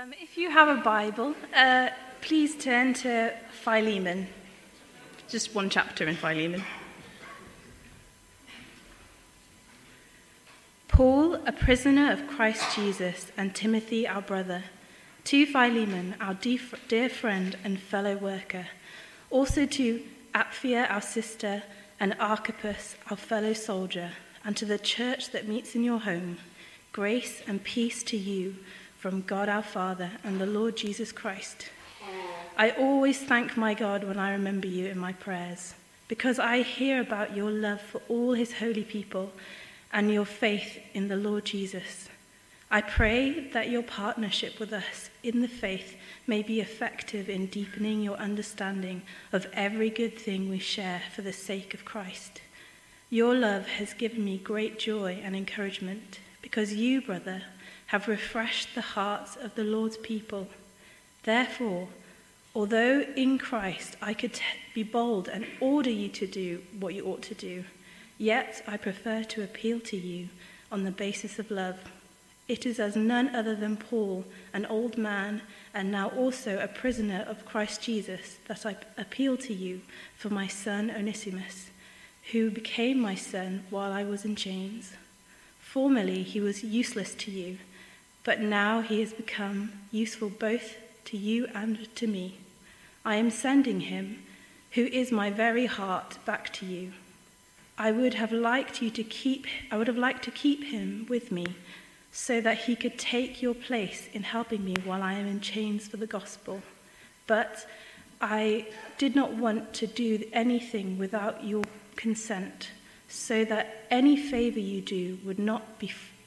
Um, if you have a Bible, uh, please turn to Philemon. Just one chapter in Philemon. Paul, a prisoner of Christ Jesus, and Timothy, our brother, to Philemon, our dear friend and fellow worker, also to Apphia, our sister, and Archippus, our fellow soldier, and to the church that meets in your home, grace and peace to you from God our Father and the Lord Jesus Christ. I always thank my God when I remember you in my prayers, because I hear about your love for all his holy people and your faith in the Lord Jesus. I pray that your partnership with us in the faith may be effective in deepening your understanding of every good thing we share for the sake of Christ. Your love has given me great joy and encouragement because you, brother, have refreshed the hearts of the Lord's people. Therefore, although in Christ I could t- be bold and order you to do what you ought to do, yet I prefer to appeal to you on the basis of love. It is as none other than Paul, an old man, and now also a prisoner of Christ Jesus, that I appeal to you for my son Onesimus, who became my son while I was in chains. Formerly he was useless to you but now he has become useful both to you and to me. I am sending him, who is my very heart, back to you. I would have liked you to keep I would have liked to keep him with me so that he could take your place in helping me while I am in chains for the gospel. But I did not want to do anything without your consent, so that any favor you do would not be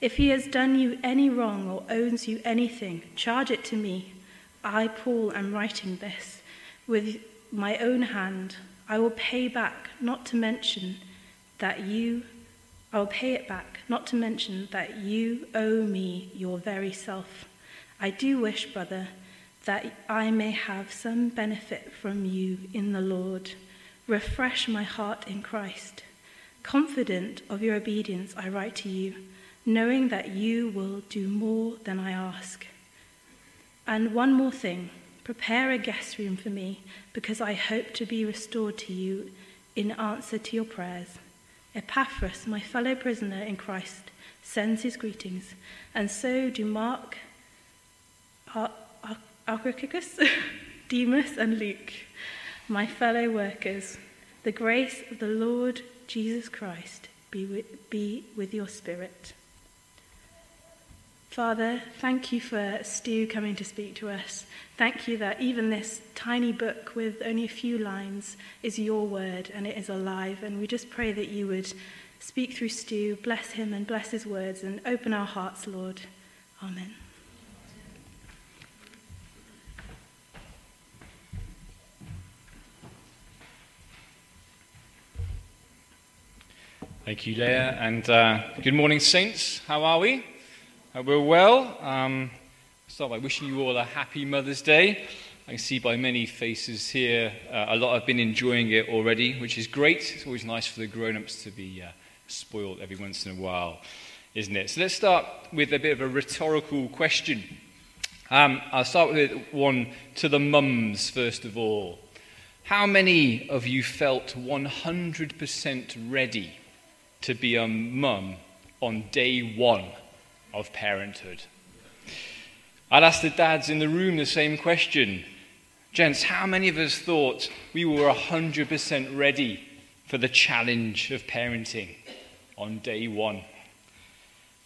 If he has done you any wrong or owes you anything, charge it to me. I, Paul, am writing this with my own hand. I will pay back, not to mention that you, I will pay it back, not to mention that you owe me your very self. I do wish, brother, that I may have some benefit from you in the Lord. Refresh my heart in Christ. Confident of your obedience, I write to you knowing that you will do more than I ask. And one more thing prepare a guest room for me, because I hope to be restored to you in answer to your prayers. Epaphras, my fellow prisoner in Christ, sends his greetings, and so do Mark, Aristarchus, Demas, and Luke, my fellow workers. The grace of the Lord Jesus Christ be with, be with your spirit. Father, thank you for Stu coming to speak to us. Thank you that even this tiny book with only a few lines is your word and it is alive. And we just pray that you would speak through Stu, bless him and bless his words, and open our hearts, Lord. Amen. Thank you, Leah, and uh, good morning, Saints. How are we? Uh, we're well. Um, start by wishing you all a happy Mother's Day. I can see by many faces here, uh, a lot have been enjoying it already, which is great. It's always nice for the grown ups to be uh, spoiled every once in a while, isn't it? So let's start with a bit of a rhetorical question. Um, I'll start with one to the mums, first of all. How many of you felt 100% ready to be a mum on day one of parenthood. I'd ask the dads in the room the same question. Gents, how many of us thought we were 100% ready for the challenge of parenting on day one?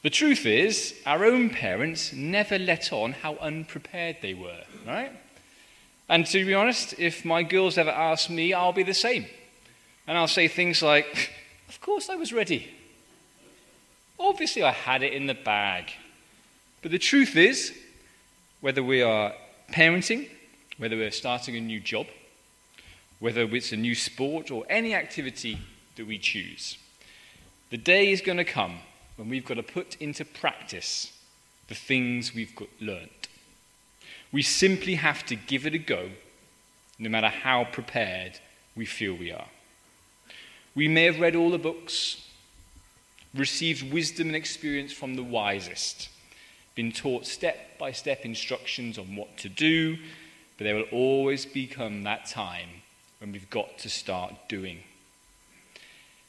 The truth is, our own parents never let on how unprepared they were, right? And to be honest, if my girls ever ask me, I'll be the same. And I'll say things like, Of course I was ready. Obviously, I had it in the bag. But the truth is, whether we are parenting whether we're starting a new job, whether it's a new sport or any activity that we choose. The day is going to come when we've got to put into practice the things we've learnt. We simply have to give it a go, no matter how prepared we feel we are. We may have read all the books, received wisdom and experience from the wisest, been taught step by step instructions on what to do, but there will always become that time when we've got to start doing.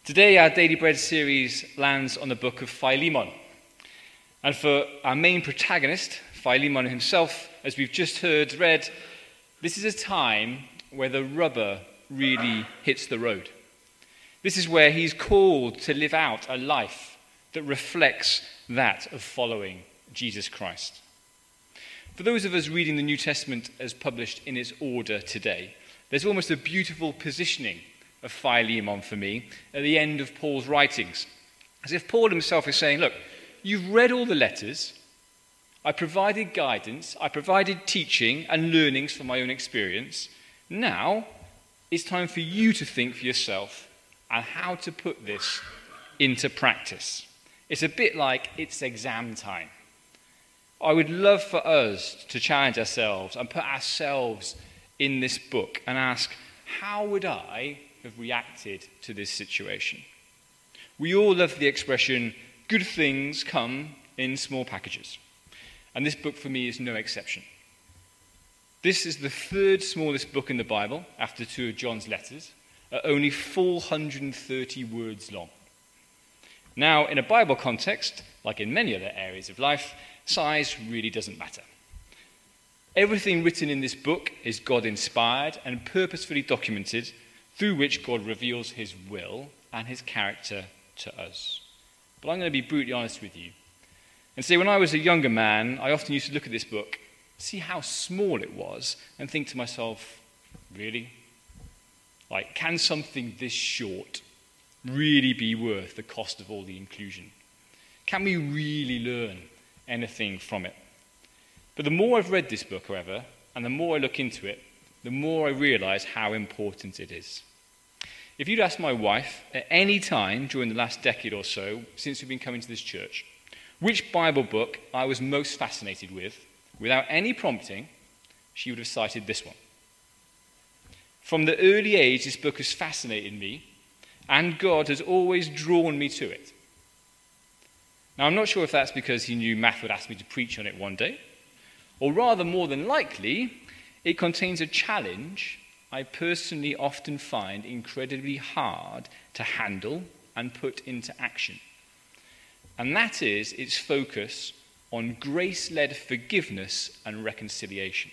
Today, our Daily Bread series lands on the book of Philemon. And for our main protagonist, Philemon himself, as we've just heard read, this is a time where the rubber really hits the road. This is where he's called to live out a life that reflects that of following Jesus Christ. For those of us reading the New Testament as published in its order today, there's almost a beautiful positioning of Philemon for me at the end of Paul's writings. As if Paul himself is saying, Look, you've read all the letters, I provided guidance, I provided teaching and learnings from my own experience. Now it's time for you to think for yourself and how to put this into practice. It's a bit like it's exam time. I would love for us to challenge ourselves and put ourselves in this book and ask, how would I have reacted to this situation? We all love the expression, good things come in small packages. And this book for me is no exception. This is the third smallest book in the Bible, after two of John's letters, at only 430 words long. Now, in a Bible context, like in many other areas of life, size really doesn't matter. Everything written in this book is God inspired and purposefully documented, through which God reveals his will and his character to us. But I'm going to be brutally honest with you and say, when I was a younger man, I often used to look at this book, see how small it was, and think to myself, really? Like, can something this short really be worth the cost of all the inclusion? Can we really learn anything from it? But the more I've read this book, however, and the more I look into it, the more I realize how important it is. If you'd asked my wife at any time during the last decade or so, since we've been coming to this church, which Bible book I was most fascinated with, without any prompting, she would have cited this one. From the early age, this book has fascinated me, and God has always drawn me to it. Now, I'm not sure if that's because he knew Matt would ask me to preach on it one day, or rather, more than likely, it contains a challenge I personally often find incredibly hard to handle and put into action and that is its focus on grace led forgiveness and reconciliation.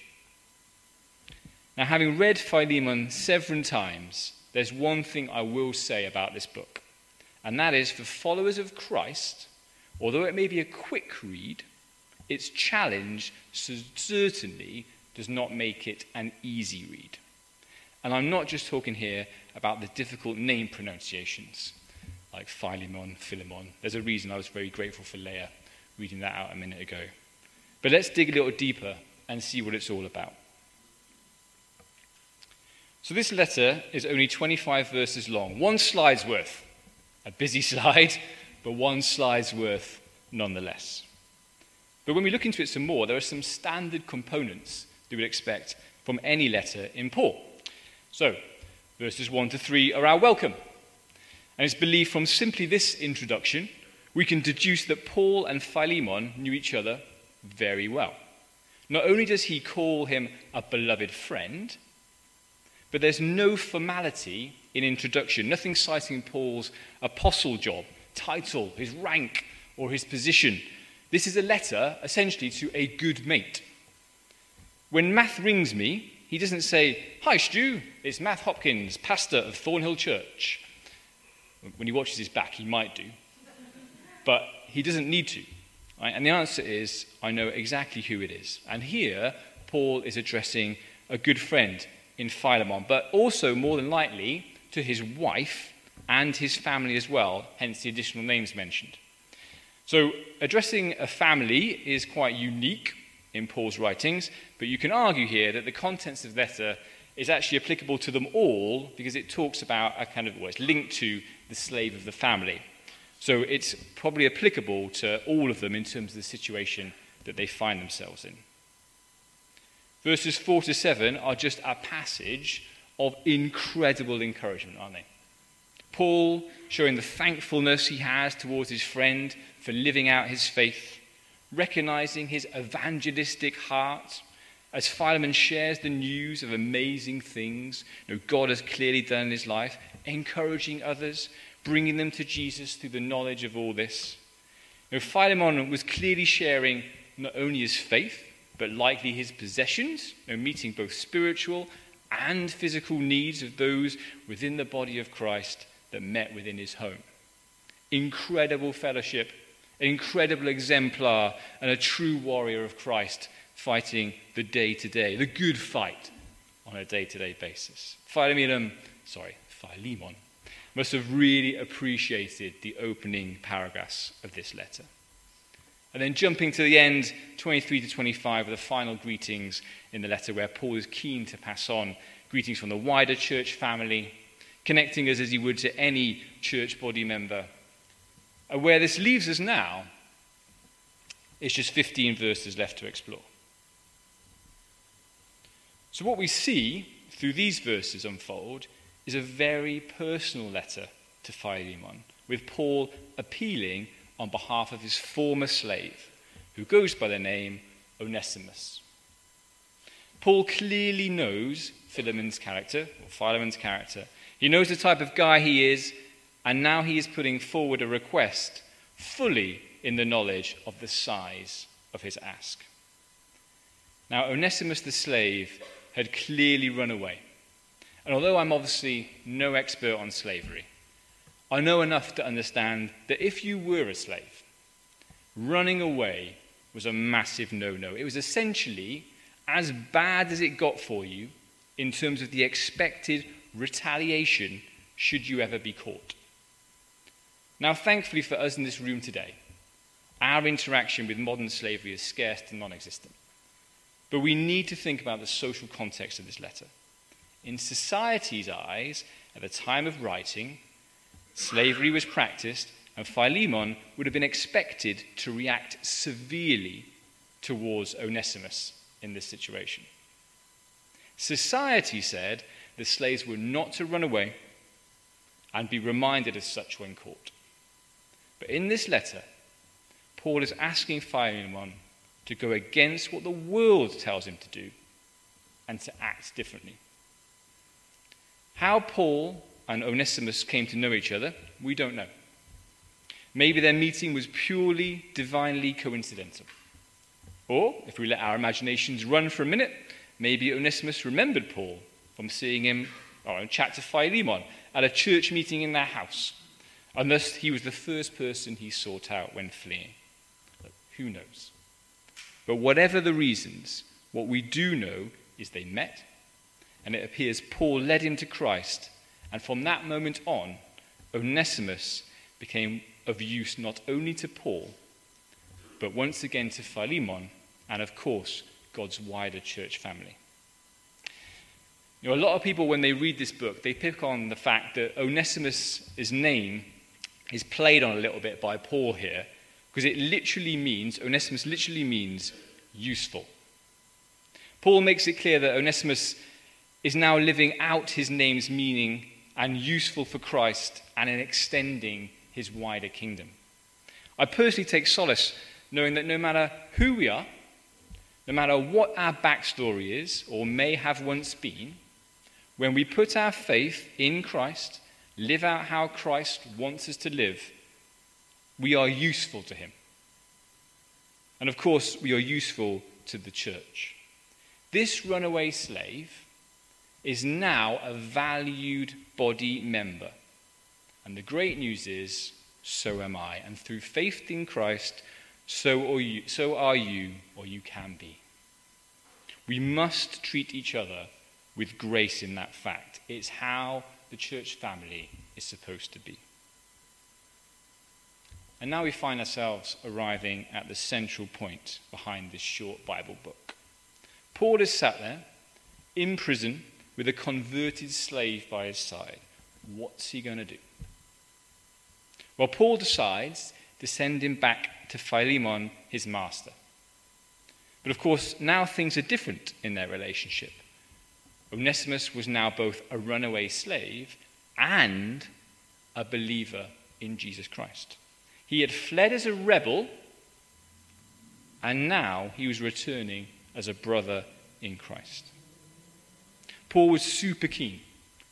Now, having read Philemon several times, there's one thing I will say about this book, and that is for followers of Christ, although it may be a quick read, its challenge certainly does not make it an easy read. And I'm not just talking here about the difficult name pronunciations like Philemon, Philemon. There's a reason I was very grateful for Leah reading that out a minute ago. But let's dig a little deeper and see what it's all about. So, this letter is only 25 verses long, one slide's worth. A busy slide, but one slide's worth nonetheless. But when we look into it some more, there are some standard components that we would expect from any letter in Paul. So, verses 1 to 3 are our welcome. And it's believed from simply this introduction, we can deduce that Paul and Philemon knew each other very well. Not only does he call him a beloved friend, but there's no formality in introduction, nothing citing Paul's apostle job, title, his rank, or his position. This is a letter essentially to a good mate. When Matt rings me, he doesn't say, Hi, Stu, it's Matt Hopkins, pastor of Thornhill Church. When he watches his back, he might do. But he doesn't need to. Right? And the answer is, I know exactly who it is. And here, Paul is addressing a good friend in Philemon, but also, more than likely, to his wife and his family as well, hence the additional names mentioned. So, addressing a family is quite unique in Paul's writings, but you can argue here that the contents of the letter is actually applicable to them all because it talks about a kind of, well, it's linked to the slave of the family. So it's probably applicable to all of them in terms of the situation that they find themselves in. Verses 4 to 7 are just a passage of incredible encouragement, aren't they? Paul showing the thankfulness he has towards his friend for living out his faith, recognizing his evangelistic heart as Philemon shares the news of amazing things you know, God has clearly done in his life, encouraging others, bringing them to Jesus through the knowledge of all this. You know, Philemon was clearly sharing not only his faith, but likely his possessions, meeting both spiritual and physical needs of those within the body of Christ that met within his home. Incredible fellowship, an incredible exemplar, and a true warrior of Christ fighting the day to day, the good fight on a day to day basis. Philemon, sorry, Philemon must have really appreciated the opening paragraphs of this letter. And then jumping to the end, 23 to 25, are the final greetings in the letter where Paul is keen to pass on greetings from the wider church family, connecting us as he would to any church body member. And where this leaves us now is just 15 verses left to explore. So, what we see through these verses unfold is a very personal letter to Philemon, with Paul appealing on behalf of his former slave, who goes by the name Onesimus. Paul clearly knows Philemon's character, or Philemon's character. He knows the type of guy he is, and now he is putting forward a request fully in the knowledge of the size of his ask. Now, Onesimus the slave had clearly run away. And although I'm obviously no expert on slavery, I know enough to understand that if you were a slave, running away was a massive no no. It was essentially as bad as it got for you in terms of the expected retaliation should you ever be caught. Now, thankfully for us in this room today, our interaction with modern slavery is scarce to non existent. But we need to think about the social context of this letter. In society's eyes, at the time of writing, slavery was practiced, and Philemon would have been expected to react severely towards Onesimus in this situation. Society said the slaves were not to run away and be reminded as such when caught. But in this letter, Paul is asking Philemon to go against what the world tells him to do and to act differently. How Paul and Onesimus came to know each other, we don't know. Maybe their meeting was purely divinely coincidental. Or, if we let our imaginations run for a minute, maybe Onesimus remembered Paul from seeing him or in chat to Philemon at a church meeting in their house. And thus he was the first person he sought out when fleeing. Who knows? But whatever the reasons, what we do know is they met, and it appears Paul led him to Christ, and from that moment on, Onesimus became of use not only to Paul, but once again to Philemon, and of course, God's wider church family. You know, a lot of people, when they read this book, they pick on the fact that Onesimus' name is played on a little bit by Paul here, because it literally means, Onesimus literally means useful. Paul makes it clear that Onesimus is now living out his name's meaning and useful for Christ and in extending his wider kingdom. I personally take solace knowing that no matter who we are, no matter what our backstory is or may have once been, when we put our faith in Christ, live out how Christ wants us to live, we are useful to him. And of course, we are useful to the church. This runaway slave is now a valued body member. And the great news is, so am I. And through faith in Christ, so are you, so are you or you can be. We must treat each other with grace in that fact. It's how the church family is supposed to be. And now we find ourselves arriving at the central point behind this short Bible book. Paul is sat there in prison with a converted slave by his side. What's he going to do? Well, Paul decides to send him back to Philemon, his master. But of course, now things are different in their relationship. Onesimus was now both a runaway slave and a believer in Jesus Christ. He had fled as a rebel, and now he was returning as a brother in Christ. Paul was super keen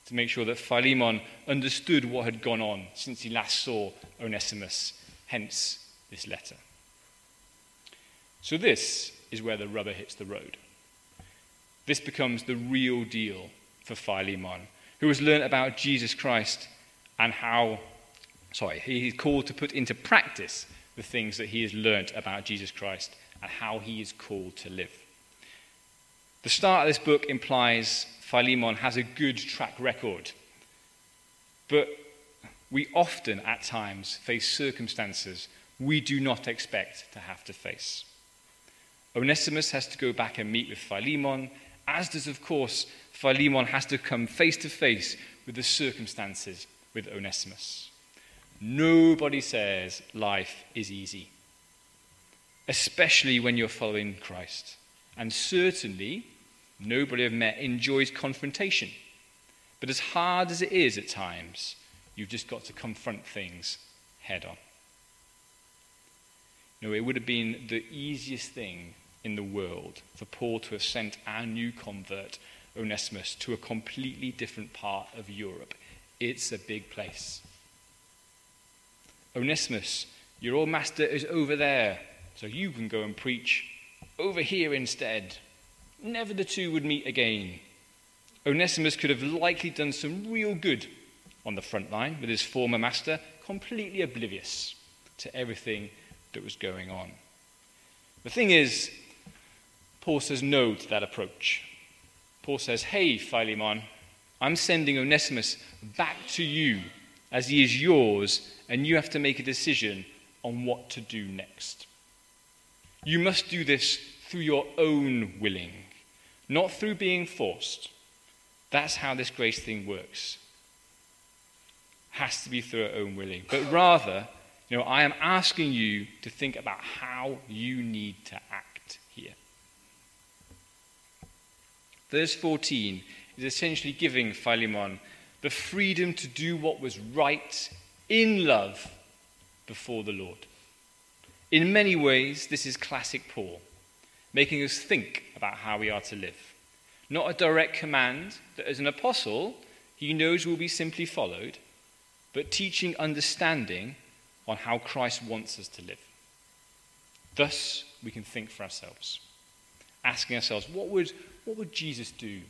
to make sure that Philemon understood what had gone on since he last saw Onesimus, hence this letter. So, this is where the rubber hits the road. This becomes the real deal for Philemon, who has learned about Jesus Christ and how, sorry, he is called to put into practice the things that he has learnt about Jesus Christ and how he is called to live. The start of this book implies Philemon has a good track record, but we often, at times, face circumstances we do not expect to have to face. Onesimus has to go back and meet with Philemon, as does, of course, Philemon has to come face to face with the circumstances with Onesimus. Nobody says life is easy, especially when you're following Christ. And certainly, nobody I've met enjoys confrontation. But as hard as it is at times, you've just got to confront things head on. Know, it would have been the easiest thing in the world for Paul to have sent our new convert, Onesimus, to a completely different part of Europe. It's a big place. Onesimus, your old master is over there, so you can go and preach over here instead. Never the two would meet again. Onesimus could have likely done some real good on the front line with his former master, completely oblivious to everything that was going on. The thing is, Paul says no to that approach. Paul says, Hey, Philemon, I'm sending Onesimus back to you as he is yours, and you have to make a decision on what to do next. You must do this through your own willing, not through being forced. That's how this grace thing works. Has to be through our own willing. But rather, you know, I am asking you to think about how you need to act here. Verse 14 is essentially giving Philemon the freedom to do what was right in love before the Lord. In many ways, this is classic Paul, making us think about how we are to live. Not a direct command that, as an apostle, he knows will be simply followed, but teaching understanding on how Christ wants us to live. Thus, we can think for ourselves, asking ourselves, what would, what would Jesus do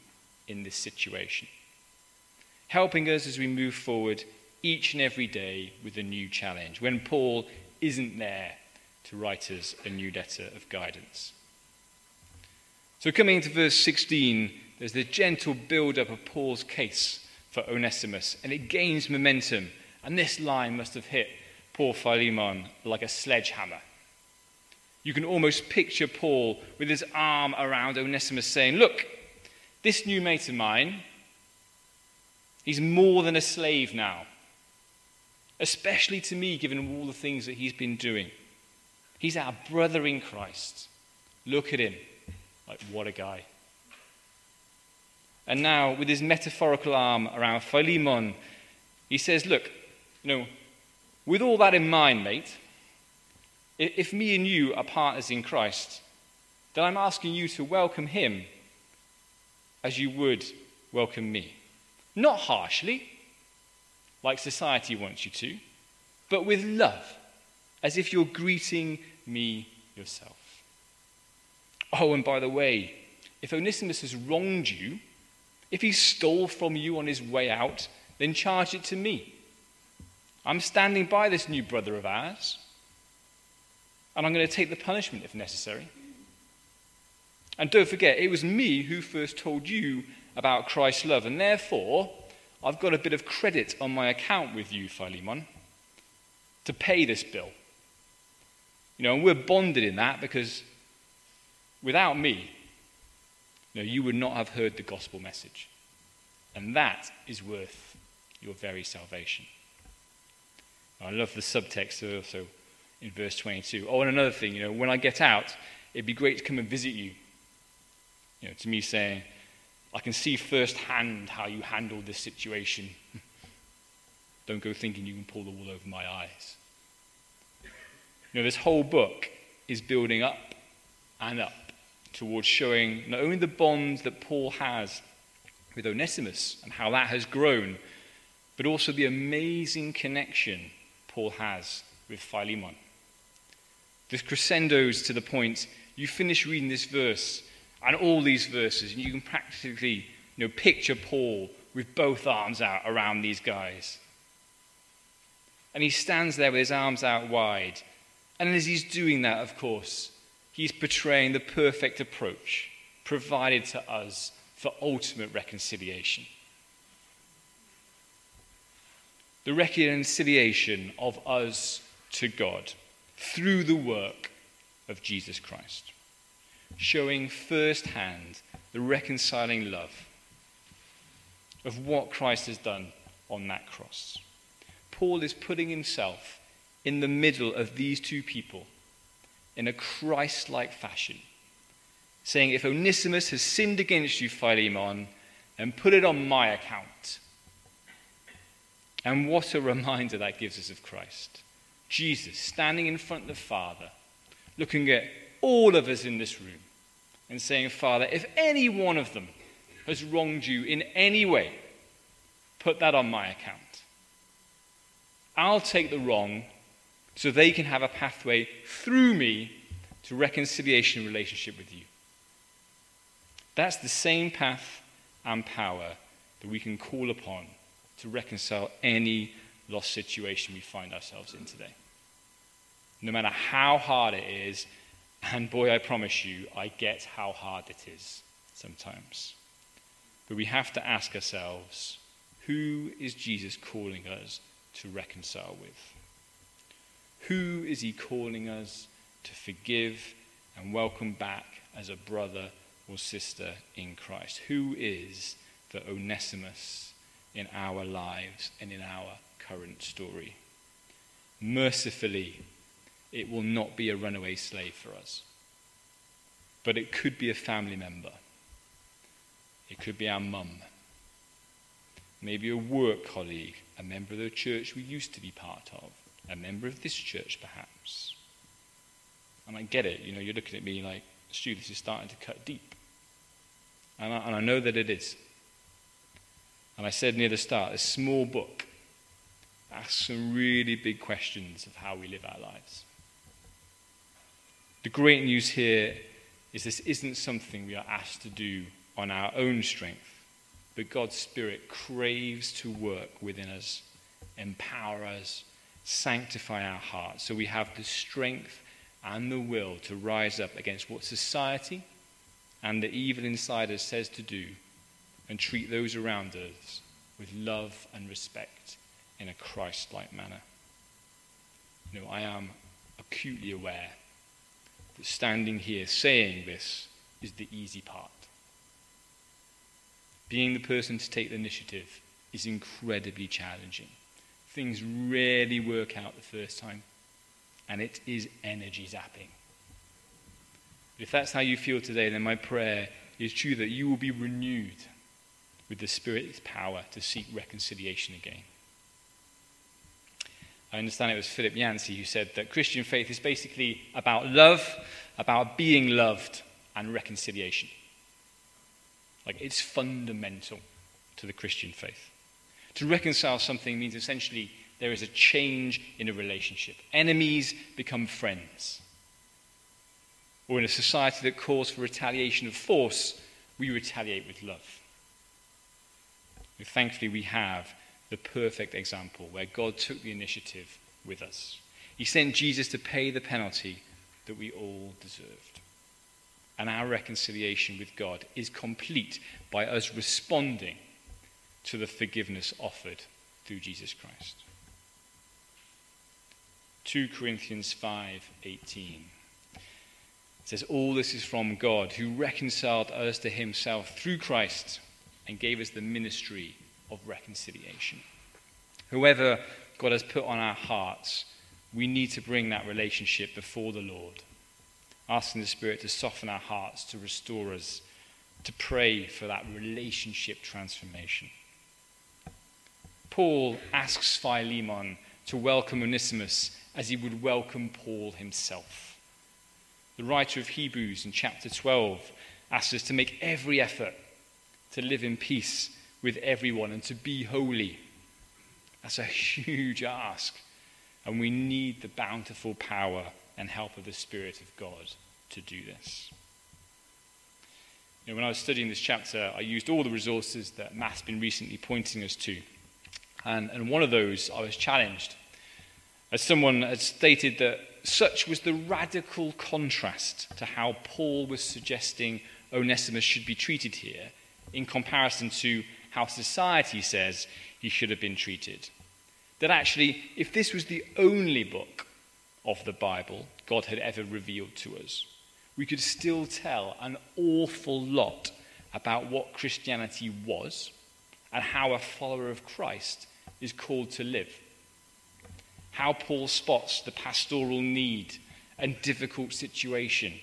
in this situation? Helping us as we move forward each and every day with a new challenge, when Paul isn't there to write us a new letter of guidance. So, coming into verse 16, there's the gentle build up of Paul's case for Onesimus, and it gains momentum. And this line must have hit poor Philemon like a sledgehammer. You can almost picture Paul with his arm around Onesimus saying, Look, this new mate of mine, he's more than a slave now, especially to me, given all the things that he's been doing. He's our brother in Christ. Look at him. Like, what a guy. And now, with his metaphorical arm around Philemon, he says, Look, you know, with all that in mind, mate, if me and you are partners in Christ, then I'm asking you to welcome him as you would welcome me. Not harshly, like society wants you to, but with love, as if you're greeting me yourself. Oh, and by the way, if Onesimus has wronged you, if he stole from you on his way out, then charge it to me. I'm standing by this new brother of ours, and I'm going to take the punishment if necessary. And don't forget, it was me who first told you about Christ's love, and therefore, I've got a bit of credit on my account with you, Philemon, to pay this bill You know, and we're bonded in that because without me, you, know, you would not have heard the gospel message. And that is worth your very salvation. I love the subtext also in verse 22. Oh, and another thing, you know, when I get out, it'd be great to come and visit you. You know, to me saying, I can see firsthand how you handled this situation. Don't go thinking you can pull the wool over my eyes. You know, this whole book is building up and up towards showing not only the bond that Paul has with Onesimus and how that has grown, but also the amazing connection Paul has with Philemon. This crescendos to the point you finish reading this verse and all these verses, and you can practically you know, picture Paul with both arms out around these guys. And he stands there with his arms out wide. And as he's doing that, of course, he's portraying the perfect approach provided to us for ultimate reconciliation. The reconciliation of us to God through the work of Jesus Christ, showing firsthand the reconciling love of what Christ has done on that cross. Paul is putting himself in the middle of these two people in a Christ like fashion, saying, If Onesimus has sinned against you, Philemon, and put it on my account. And what a reminder that gives us of Christ. Jesus standing in front of the Father, looking at all of us in this room, and saying, Father, if any one of them has wronged you in any way, put that on my account. I'll take the wrong so they can have a pathway through me to reconciliation relationship with you. That's the same path and power that we can call upon to reconcile any lost situation we find ourselves in today. No matter how hard it is, and boy, I promise you, I get how hard it is sometimes. But we have to ask ourselves who is Jesus calling us to reconcile with? Who is he calling us to forgive and welcome back as a brother or sister in Christ? Who is the Onesimus in our lives and in our current story? Mercifully, it will not be a runaway slave for us, but it could be a family member. It could be our mum, maybe a work colleague, a member of the church we used to be part of, a member of this church perhaps. And I get it, you know, you're looking at me like, Stu, this is starting to cut deep. And I, and I know that it is. And I said near the start, a small book asks some really big questions of how we live our lives. The great news here is this isn't something we are asked to do on our own strength, but God's Spirit craves to work within us, empower us, sanctify our hearts, so we have the strength and the will to rise up against what society and the evil inside us says to do and treat those around us with love and respect in a Christ like manner. You know, I am acutely aware that standing here saying this is the easy part. Being the person to take the initiative is incredibly challenging. Things rarely work out the first time, and it is energy zapping. If that's how you feel today, then my prayer is true that you will be renewed with the Spirit's power to seek reconciliation again. I understand it was Philip Yancey who said that Christian faith is basically about love, about being loved, and reconciliation. Like it's fundamental to the Christian faith. To reconcile something means essentially there is a change in a relationship. Enemies become friends. Or in a society that calls for retaliation of force, we retaliate with love. Thankfully, we have the perfect example where God took the initiative with us. He sent Jesus to pay the penalty that we all deserved. And our reconciliation with God is complete by us responding to the forgiveness offered through Jesus Christ. 2 Corinthians 5:18. It says all this is from God who reconciled us to himself through Christ and gave us the ministry of reconciliation. Whoever God has put on our hearts, we need to bring that relationship before the Lord, asking the Spirit to soften our hearts, to restore us, to pray for that relationship transformation. Paul asks Philemon to welcome Onesimus as he would welcome Paul himself. The writer of Hebrews in chapter 12 asks us to make every effort to live in peace with everyone and to be holy. That's a huge ask. And we need the bountiful power and help of the Spirit of God to do this. You know, when I was studying this chapter, I used all the resources that Matt's been recently pointing us to. And, and one of those, I was challenged. As someone had stated that such was the radical contrast to how Paul was suggesting Onesimus should be treated here in comparison to how society says he should have been treated. That actually, if this was the only book of the Bible God had ever revealed to us, we could still tell an awful lot about what Christianity was and how a follower of Christ is called to live. How Paul spots the pastoral need and difficult situation.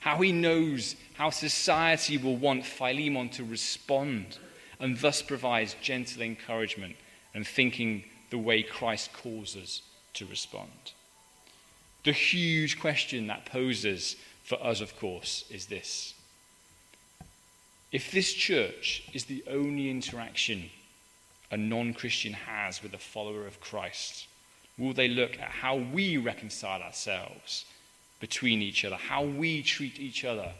How he knows how society will want Philemon to respond and thus provides gentle encouragement and thinking the way Christ calls us to respond. The huge question that poses for us, of course, is this. If this church is the only interaction a non Christian has with a follower of Christ, will they look at how we reconcile ourselves between each other, how we treat each other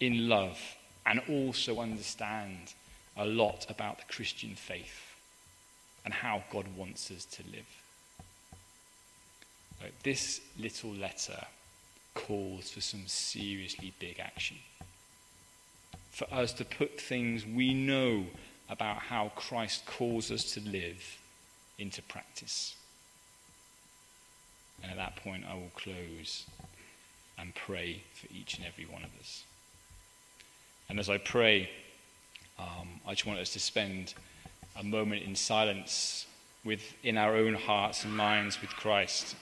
in love, and also understand a lot about the Christian faith and how God wants us to live. This little letter calls for some seriously big action. For us to put things we know about how Christ calls us to live into practice. And at that point, I will close and pray for each and every one of us. And as I pray, um, I just want us to spend a moment in silence within our own hearts and minds with Christ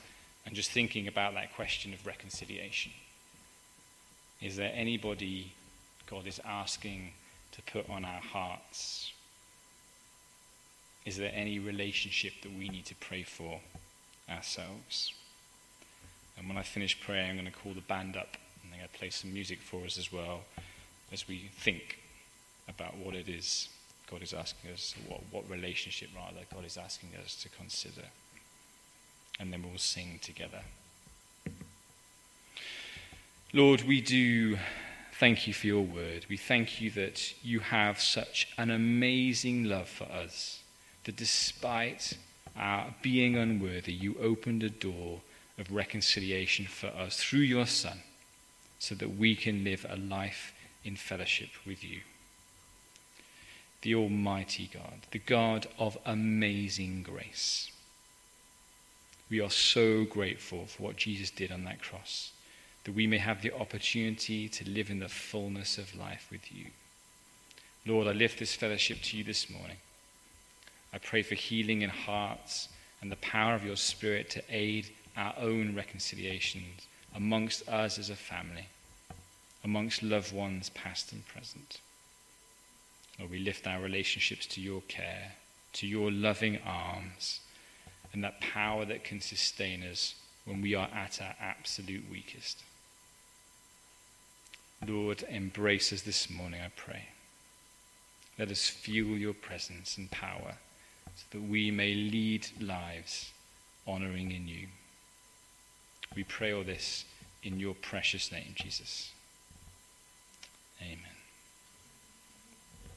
and just thinking about that question of reconciliation. Is there anybody God is asking to put on our hearts? Is there any relationship that we need to pray for ourselves? And when I finish praying, I'm going to call the band up and they're going to play some music for us as well as we think about what it is God is asking us, what, what relationship rather God is asking us to consider. And then we'll sing together. Lord, we do thank you for your word. We thank you that you have such an amazing love for us, that despite our being unworthy, you opened a door of reconciliation for us through your Son, so that we can live a life in fellowship with you the Almighty God, the God of amazing grace. We are so grateful for what Jesus did on that cross, that we may have the opportunity to live in the fullness of life with you. Lord, I lift this fellowship to you this morning. I pray for healing in hearts and the power of your Spirit to aid our own reconciliations amongst us as a family, amongst loved ones past and present. Lord, we lift our relationships to your care, to your loving arms, and that power that can sustain us when we are at our absolute weakest. Lord, embrace us this morning, I pray. Let us feel your presence and power so that we may lead lives honoring in you. We pray all this in your precious name, Jesus. Amen.